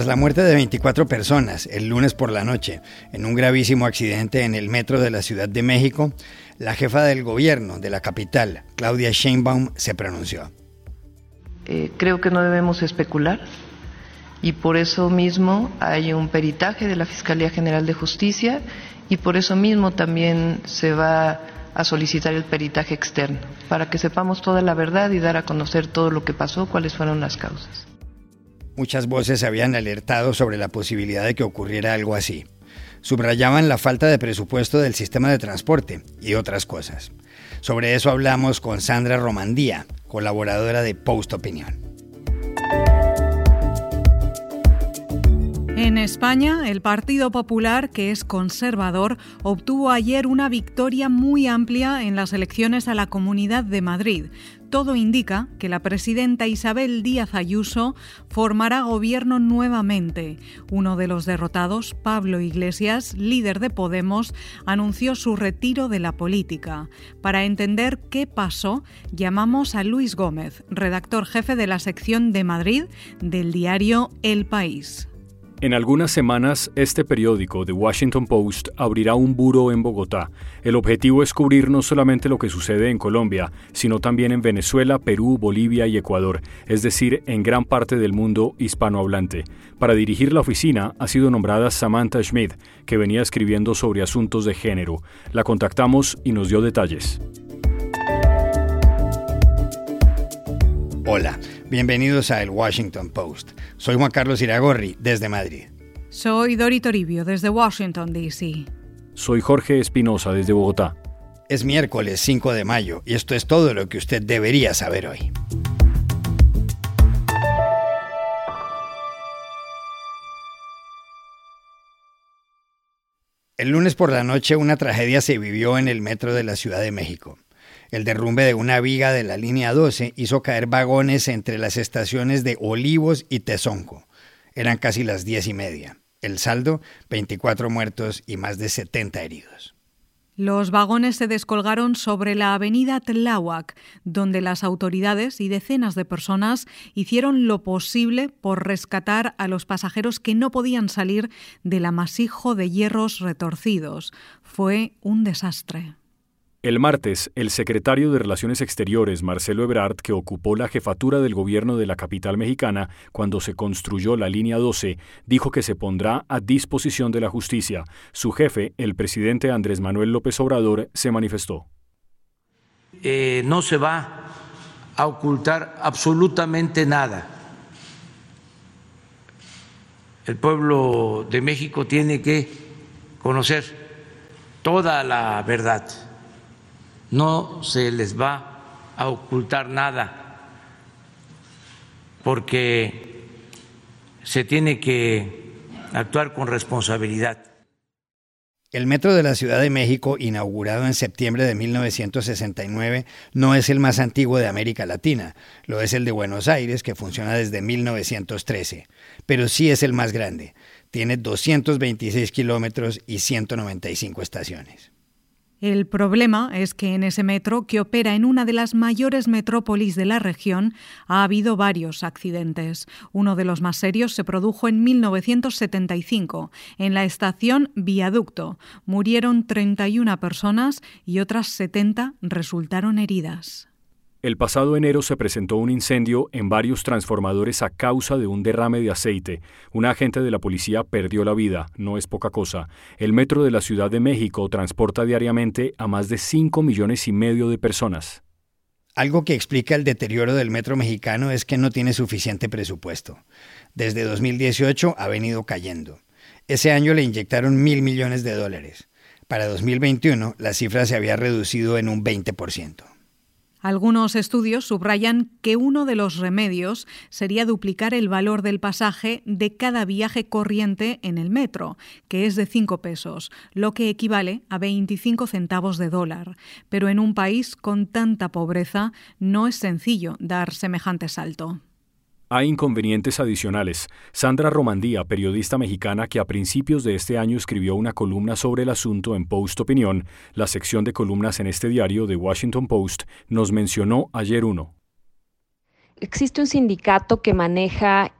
Tras la muerte de 24 personas el lunes por la noche en un gravísimo accidente en el metro de la Ciudad de México, la jefa del gobierno de la capital, Claudia Sheinbaum, se pronunció. Eh, creo que no debemos especular y por eso mismo hay un peritaje de la Fiscalía General de Justicia y por eso mismo también se va a solicitar el peritaje externo, para que sepamos toda la verdad y dar a conocer todo lo que pasó, cuáles fueron las causas. Muchas voces habían alertado sobre la posibilidad de que ocurriera algo así. Subrayaban la falta de presupuesto del sistema de transporte y otras cosas. Sobre eso hablamos con Sandra Romandía, colaboradora de Post Opinión. En España, el Partido Popular, que es conservador, obtuvo ayer una victoria muy amplia en las elecciones a la Comunidad de Madrid. Todo indica que la presidenta Isabel Díaz Ayuso formará gobierno nuevamente. Uno de los derrotados, Pablo Iglesias, líder de Podemos, anunció su retiro de la política. Para entender qué pasó, llamamos a Luis Gómez, redactor jefe de la sección de Madrid del diario El País. En algunas semanas, este periódico, The Washington Post, abrirá un buro en Bogotá. El objetivo es cubrir no solamente lo que sucede en Colombia, sino también en Venezuela, Perú, Bolivia y Ecuador, es decir, en gran parte del mundo hispanohablante. Para dirigir la oficina ha sido nombrada Samantha Schmidt, que venía escribiendo sobre asuntos de género. La contactamos y nos dio detalles. Hola, bienvenidos a El Washington Post. Soy Juan Carlos Iragorri, desde Madrid. Soy Dori Toribio, desde Washington, D.C. Soy Jorge Espinosa, desde Bogotá. Es miércoles 5 de mayo y esto es todo lo que usted debería saber hoy. El lunes por la noche una tragedia se vivió en el metro de la Ciudad de México. El derrumbe de una viga de la línea 12 hizo caer vagones entre las estaciones de Olivos y Tezonco. Eran casi las diez y media. El saldo, 24 muertos y más de 70 heridos. Los vagones se descolgaron sobre la avenida Tláhuac, donde las autoridades y decenas de personas hicieron lo posible por rescatar a los pasajeros que no podían salir del amasijo de hierros retorcidos. Fue un desastre. El martes, el secretario de Relaciones Exteriores, Marcelo Ebrard, que ocupó la jefatura del gobierno de la capital mexicana cuando se construyó la línea 12, dijo que se pondrá a disposición de la justicia. Su jefe, el presidente Andrés Manuel López Obrador, se manifestó. Eh, no se va a ocultar absolutamente nada. El pueblo de México tiene que conocer toda la verdad no se les va a ocultar nada, porque se tiene que actuar con responsabilidad. El metro de la Ciudad de México, inaugurado en septiembre de 1969, no es el más antiguo de América Latina, lo es el de Buenos Aires, que funciona desde 1913, pero sí es el más grande. Tiene 226 kilómetros y 195 estaciones. El problema es que en ese metro, que opera en una de las mayores metrópolis de la región, ha habido varios accidentes. Uno de los más serios se produjo en 1975, en la estación Viaducto. Murieron 31 personas y otras 70 resultaron heridas. El pasado enero se presentó un incendio en varios transformadores a causa de un derrame de aceite. Un agente de la policía perdió la vida, no es poca cosa. El metro de la Ciudad de México transporta diariamente a más de 5 millones y medio de personas. Algo que explica el deterioro del metro mexicano es que no tiene suficiente presupuesto. Desde 2018 ha venido cayendo. Ese año le inyectaron mil millones de dólares. Para 2021 la cifra se había reducido en un 20%. Algunos estudios subrayan que uno de los remedios sería duplicar el valor del pasaje de cada viaje corriente en el metro, que es de 5 pesos, lo que equivale a 25 centavos de dólar. Pero en un país con tanta pobreza no es sencillo dar semejante salto. Hay inconvenientes adicionales. Sandra Romandía, periodista mexicana que a principios de este año escribió una columna sobre el asunto en Post Opinión, la sección de columnas en este diario de Washington Post, nos mencionó ayer uno. Existe un sindicato que maneja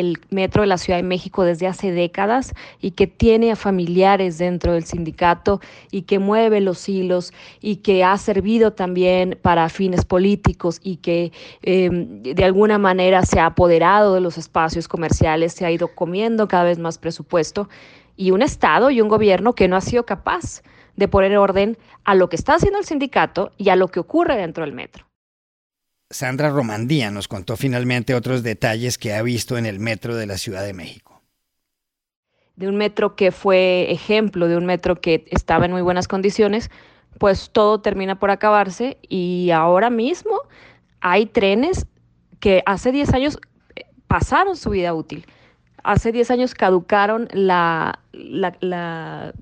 el metro de la Ciudad de México desde hace décadas y que tiene a familiares dentro del sindicato y que mueve los hilos y que ha servido también para fines políticos y que em, de alguna manera se ha apoderado de los espacios comerciales, se ha ido comiendo cada vez más presupuesto y un Estado y un gobierno que no ha sido capaz de poner orden a lo que está haciendo el sindicato y a lo que ocurre dentro del metro. Sandra Romandía nos contó finalmente otros detalles que ha visto en el metro de la Ciudad de México. De un metro que fue ejemplo, de un metro que estaba en muy buenas condiciones, pues todo termina por acabarse y ahora mismo hay trenes que hace 10 años eh, pasaron su vida útil hace 10 años caducaron la,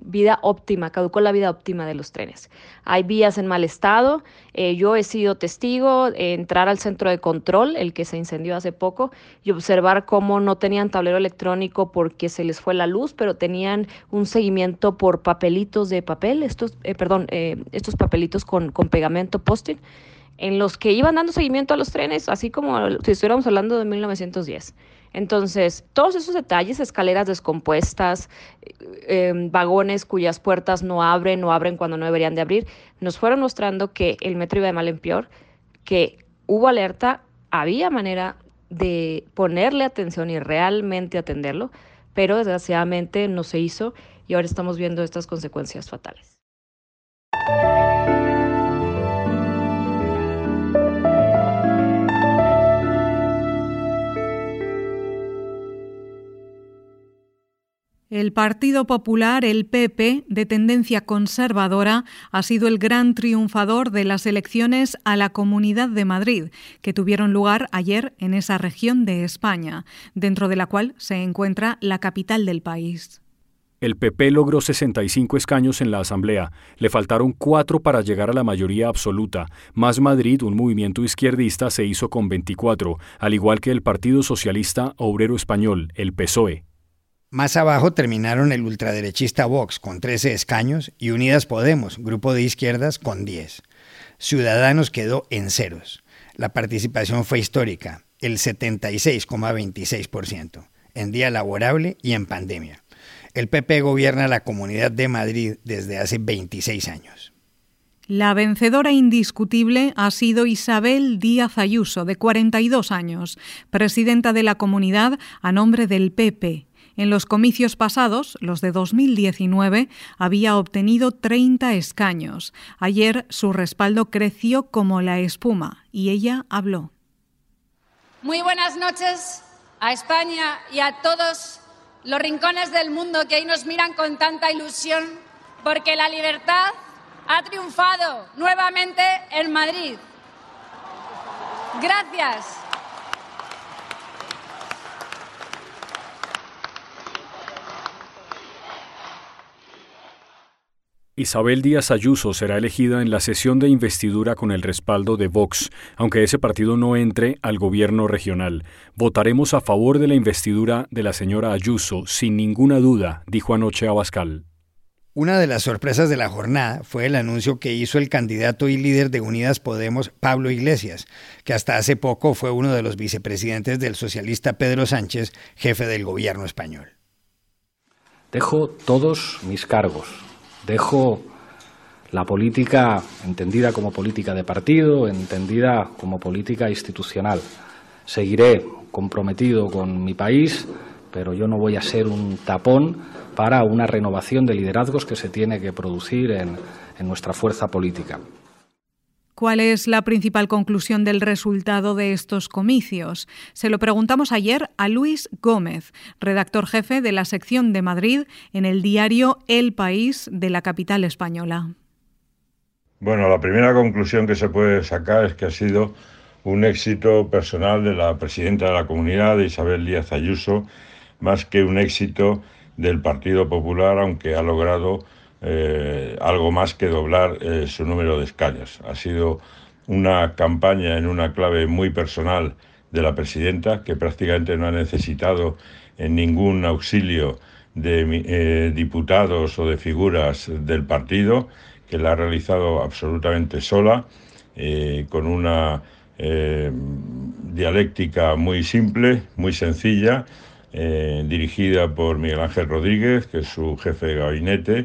vida óptima, caducó la vida óptima de los trenes. Hay vías en mal estado. Eh, yo he sido testigo de entrar al centro de control, el que se incendió hace poco, y observar cómo no tenían tablero electrónico porque se les fue la luz, pero tenían un seguimiento por papelitos de papel, estos, eh, perdón, eh, estos papelitos con, con pegamento post-it en los que iban dando seguimiento a los trenes, así como si estuviéramos hablando de 1910. Entonces, todos esos detalles, escaleras descompuestas, eh, em, vagones cuyas puertas no abren o abren cuando no deberían de abrir, nos fueron mostrando que el metro iba de mal en peor, que hubo alerta, había manera de ponerle atención y realmente atenderlo, pero desgraciadamente no se hizo y ahora estamos viendo estas consecuencias fatales. El Partido Popular, el PP, de tendencia conservadora, ha sido el gran triunfador de las elecciones a la Comunidad de Madrid, que tuvieron lugar ayer en esa región de España, dentro de la cual se encuentra la capital del país. El PP logró 65 escaños en la Asamblea, le faltaron cuatro para llegar a la mayoría absoluta. Más Madrid, un movimiento izquierdista, se hizo con 24, al igual que el Partido Socialista Obrero Español, el PSOE. Más abajo terminaron el ultraderechista Vox con 13 escaños y Unidas Podemos, grupo de izquierdas, con 10. Ciudadanos quedó en ceros. La participación fue histórica, el 76,26%, en día laborable y en pandemia. El PP gobierna la Comunidad de Madrid desde hace 26 años. La vencedora indiscutible ha sido Isabel Díaz Ayuso, de 42 años, presidenta de la comunidad a nombre del PP en los comicios pasados, los de 2019, había obtenido 30 escaños. Ayer su respaldo creció como la espuma y ella habló. Muy buenas noches a España y a todos los rincones del mundo que hoy nos miran con tanta ilusión porque la libertad ha triunfado nuevamente en Madrid. Gracias. Isabel Díaz Ayuso será elegida en la sesión de investidura con el respaldo de Vox, aunque ese partido no entre al gobierno regional. Votaremos a favor de la investidura de la señora Ayuso, sin ninguna duda, dijo anoche Abascal. Una de las sorpresas de la jornada fue el anuncio que hizo el candidato y líder de Unidas Podemos, Pablo Iglesias, que hasta hace poco fue uno de los vicepresidentes del socialista Pedro Sánchez, jefe del gobierno español. Dejo todos mis cargos Dejo la política entendida como política de partido, entendida como política institucional. Seguiré comprometido con mi país, pero yo no voy a ser un tapón para una renovación de liderazgos que se tiene que producir en, nuestra fuerza política. ¿Cuál es la principal conclusión del resultado de estos comicios? Se lo preguntamos ayer a Luis Gómez, redactor jefe de la sección de Madrid en el diario El País de la capital española. Bueno, la primera conclusión que se puede sacar es que ha sido un éxito personal de la presidenta de la comunidad, Isabel Díaz Ayuso, más que un éxito del Partido Popular, aunque ha logrado eh, algo más que doblar eh, su número de escaños. Ha sido una campaña en una clave muy personal de la presidenta, que prácticamente no ha necesitado en ningún auxilio de eh, diputados o de figuras del partido, que la ha realizado absolutamente sola, con una eh, dialéctica muy simple, muy sencilla, eh, dirigida por Miguel Ángel Rodríguez, que es su jefe de gabinete,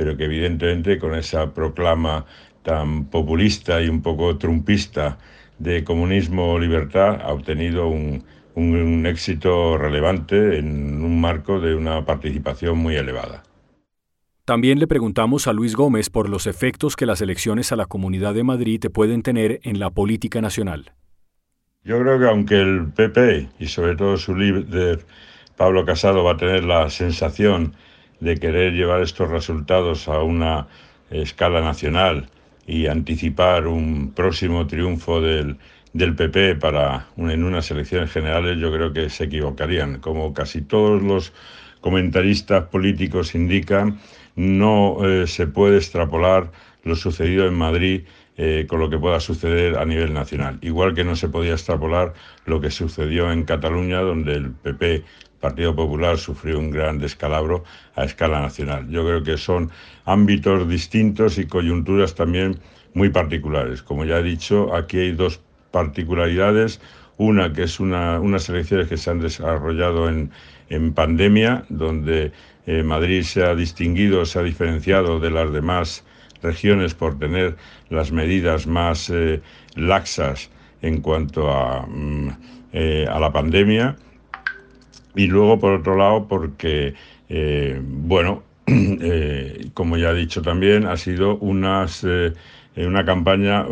pero que evidentemente con esa proclama tan populista y un poco trumpista de comunismo-libertad ha obtenido un, un éxito relevante en un marco de una participación muy elevada. También le preguntamos a Luis Gómez por los efectos que las elecciones a la Comunidad de Madrid pueden tener en la política nacional. Yo creo que aunque el PP y sobre todo su líder Pablo Casado va a tener la sensación de querer llevar estos resultados a una escala nacional y anticipar un próximo triunfo del, del PP para en unas elecciones generales, yo creo que se equivocarían. Como casi todos los comentaristas políticos indican, no eh, se puede extrapolar lo sucedido en Madrid eh, con lo que pueda suceder a nivel nacional. Igual que no se podía extrapolar lo que sucedió en Cataluña, donde el PP, Partido Popular, sufrió un gran descalabro a escala nacional. Yo creo que son ámbitos distintos y coyunturas también muy particulares. Como ya he dicho, aquí hay dos particularidades. Una que es unas elecciones que se han desarrollado en, en pandemia, donde eh, Madrid se ha distinguido, se ha diferenciado de las demás regiones por tener las medidas más eh, laxas en cuanto a, mm, eh, a, la pandemia. Y luego, por otro lado, porque, bueno, como ya he dicho también, ha sido unas, una campaña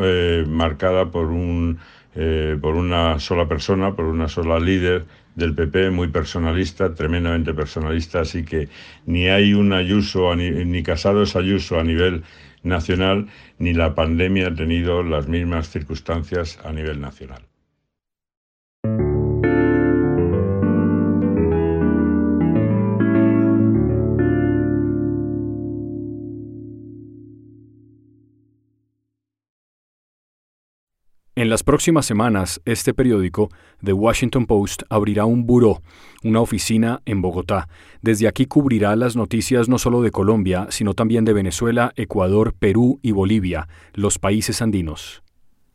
marcada por, un, por una sola persona, por una sola líder del PP muy personalista, tremendamente personalista, así que ni hay un Ayuso, ni Casado es Ayuso a nivel nacional, ni la pandemia ha tenido las mismas circunstancias a nivel nacional. En las próximas semanas, este periódico, The Washington Post, abrirá un buró, una oficina en Bogotá. Desde aquí cubrirá las noticias no solo de Colombia, sino también de Venezuela, Ecuador, Perú y Bolivia, los países andinos.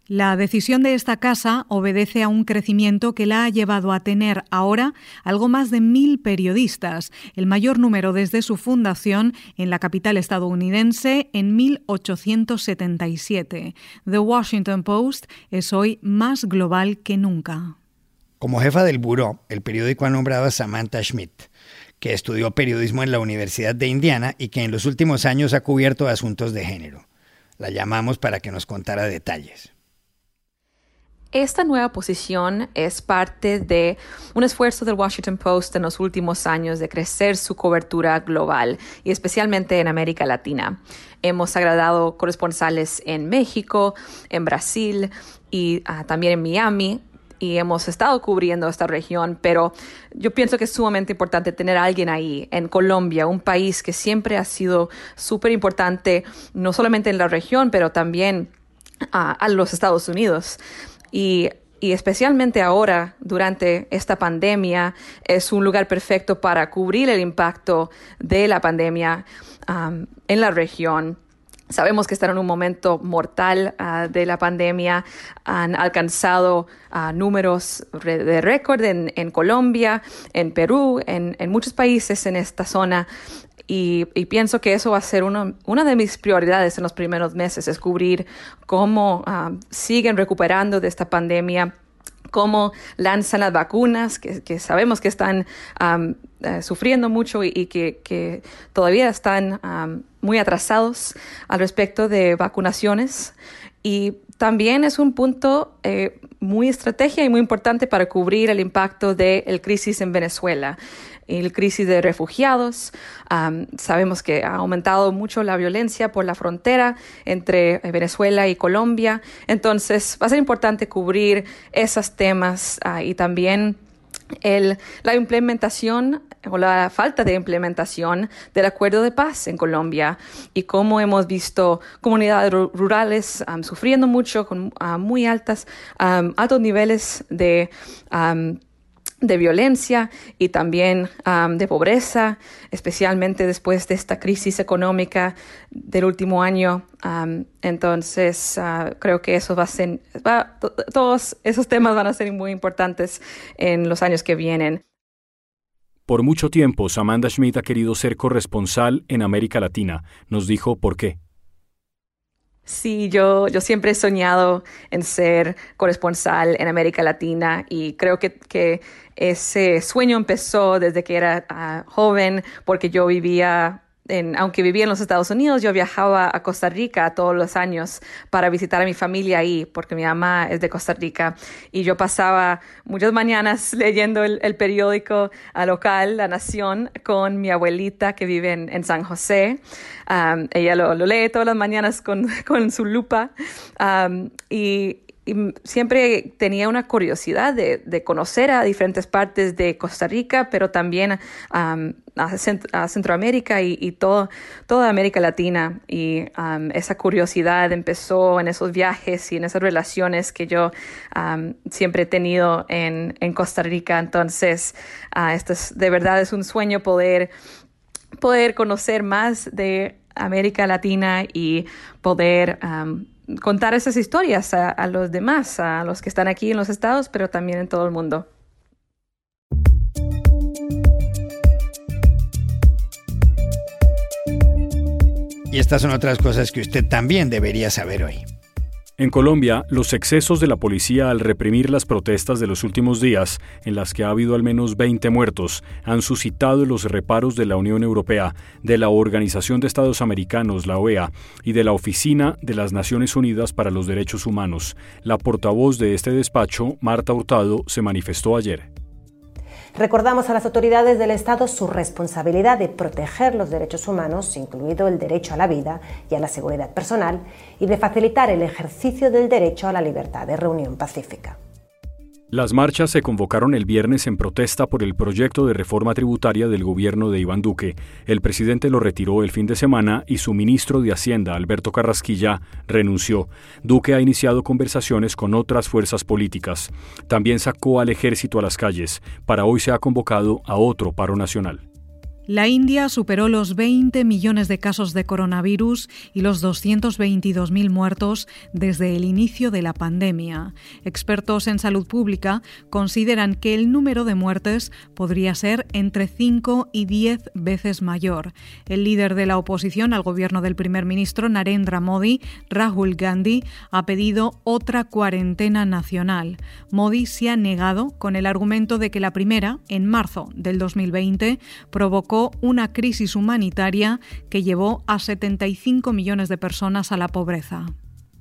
La decisión de esta casa obedece a un crecimiento que la ha llevado a tener ahora algo más de mil periodistas, el mayor número desde su fundación en la capital estadounidense en 1877. The Washington Post es hoy más global que nunca. Como jefa del buró, el periódico ha nombrado a Samantha Schmidt, que estudió periodismo en la Universidad de Indiana y que en los últimos años ha cubierto asuntos de género. La llamamos para que nos contara detalles. Esta nueva posición es parte de un esfuerzo del Washington Post en los últimos años de crecer su cobertura global y especialmente en América Latina. Hemos agradado corresponsales en México, en Brasil y ah, también en Miami y hemos estado cubriendo esta región, pero yo pienso que es sumamente importante tener a alguien ahí, en Colombia, un país que siempre ha sido súper importante, no solamente en la región, pero también ah, a los Estados Unidos. Y, especialmente ahora, durante esta pandemia, es un lugar perfecto para cubrir el impacto de la pandemia um, en la región. Sabemos que están en un momento mortal uh, de la pandemia, han alcanzado uh, números de récord en, Colombia, en Perú, en, muchos países en esta zona. Y, pienso que eso va a ser uno, una de mis prioridades en los primeros meses, descubrir cómo ah, siguen recuperando de esta pandemia cómo lanzan las vacunas, que, sabemos que están eh, sufriendo mucho y, que, todavía están muy atrasados al respecto de vacunaciones. Y también es un punto eh, muy estratégico y muy importante para cubrir el impacto de la crisis en Venezuela la crisis de refugiados. sabemos que ha aumentado mucho la violencia por la frontera entre Venezuela y Colombia. Entonces, va a ser importante cubrir esos temas ah, y también el, la implementación o la falta de implementación del acuerdo de paz en Colombia y cómo hemos visto comunidades rurales sufriendo mucho con muy altas, altos niveles de de violencia y también de pobreza, especialmente después de esta crisis económica del último año. entonces, ah, creo que eso va a ser, todos esos temas van a ser muy importantes en los años que vienen. Por mucho tiempo, Samantha Schmidt ha querido ser corresponsal en América Latina. Nos dijo por qué. Sí, yo, yo siempre he soñado en ser corresponsal en América Latina y creo que, que ese sueño empezó desde que era ah, joven porque yo vivía aunque vivía en los Estados Unidos, yo viajaba a Costa Rica todos los años para visitar a mi familia ahí, porque mi mamá es de Costa Rica. Y yo pasaba muchas mañanas leyendo el, periódico local, La Nación, con mi abuelita que vive en, San José. ella lo, lee todas las mañanas con, su lupa. y, y siempre tenía una curiosidad de, conocer a diferentes partes de Costa Rica, pero también a, Centroamérica y, todo, toda América Latina. Y esa curiosidad empezó en esos viajes y en esas relaciones que yo siempre he tenido en, Costa Rica. Entonces, uh, esto es, de verdad es un sueño poder, poder conocer más de América Latina y poder contar esas historias a, los demás, a los que están aquí en los estados, pero también en todo el mundo. Y estas son otras cosas que usted también debería saber hoy. En Colombia, los excesos de la policía al reprimir las protestas de los últimos días, en las que ha habido al menos 20 muertos, han suscitado los reparos de la Unión Europea, de la Organización de Estados Americanos, la OEA, y de la Oficina de las Naciones Unidas para los Derechos Humanos. La portavoz de este despacho, Marta Hurtado, se manifestó ayer. Recordamos a las autoridades del Estado su responsabilidad de proteger los derechos humanos, incluido el derecho a la vida y a la seguridad personal, y de facilitar el ejercicio del derecho a la libertad de reunión pacífica. Las marchas se convocaron el viernes en protesta por el proyecto de reforma tributaria del gobierno de Iván Duque. El presidente lo retiró el fin de semana y su ministro de Hacienda, Alberto Carrasquilla, renunció. Duque ha iniciado conversaciones con otras fuerzas políticas. También sacó al ejército a las calles. Para hoy se ha convocado a otro paro nacional. La India superó los 20 millones de casos de coronavirus y los 222.000 muertos desde el inicio de la pandemia. Expertos en salud pública consideran que el número de muertes podría ser entre 5 y 10 veces mayor. El líder de la oposición al gobierno del primer ministro Narendra Modi, Rahul Gandhi, ha pedido otra cuarentena nacional. Modi se ha negado con el argumento de que la primera, en marzo del 2020, provocó una crisis humanitaria que llevó a 75 millones de personas a la pobreza.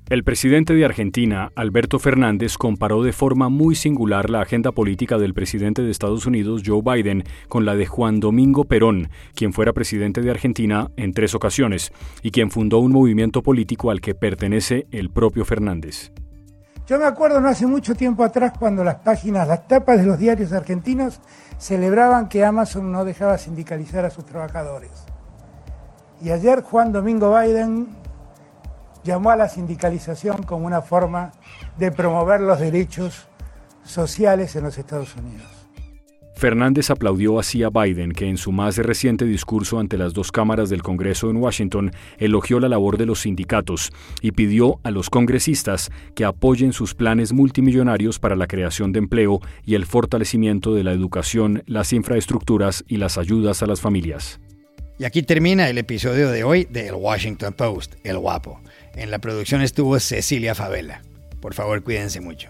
El presidente de Argentina, Alberto Fernández, comparó de forma muy singular la agenda política del presidente de Estados Unidos, Joe Biden, con la de Juan Domingo Perón, quien fuera presidente de Argentina en tres ocasiones y quien fundó un movimiento político al que pertenece el propio Fernández. Yo me acuerdo no hace mucho tiempo atrás cuando las páginas, las tapas de los diarios argentinos celebraban que Amazon no dejaba sindicalizar a sus trabajadores. Y ayer Juan Domingo Biden llamó a la sindicalización como una forma de promover los derechos sociales en los Estados Unidos. Fernández aplaudió así a Biden, que en su más reciente discurso ante las dos cámaras del Congreso en Washington elogió la labor de los sindicatos y pidió a los congresistas que apoyen sus planes multimillonarios para la creación de empleo y el fortalecimiento de la educación, las infraestructuras y las ayudas a las familias. Y aquí termina el episodio de hoy de El Washington Post, El Guapo. En la producción estuvo Cecilia Favela. Por favor, cuídense mucho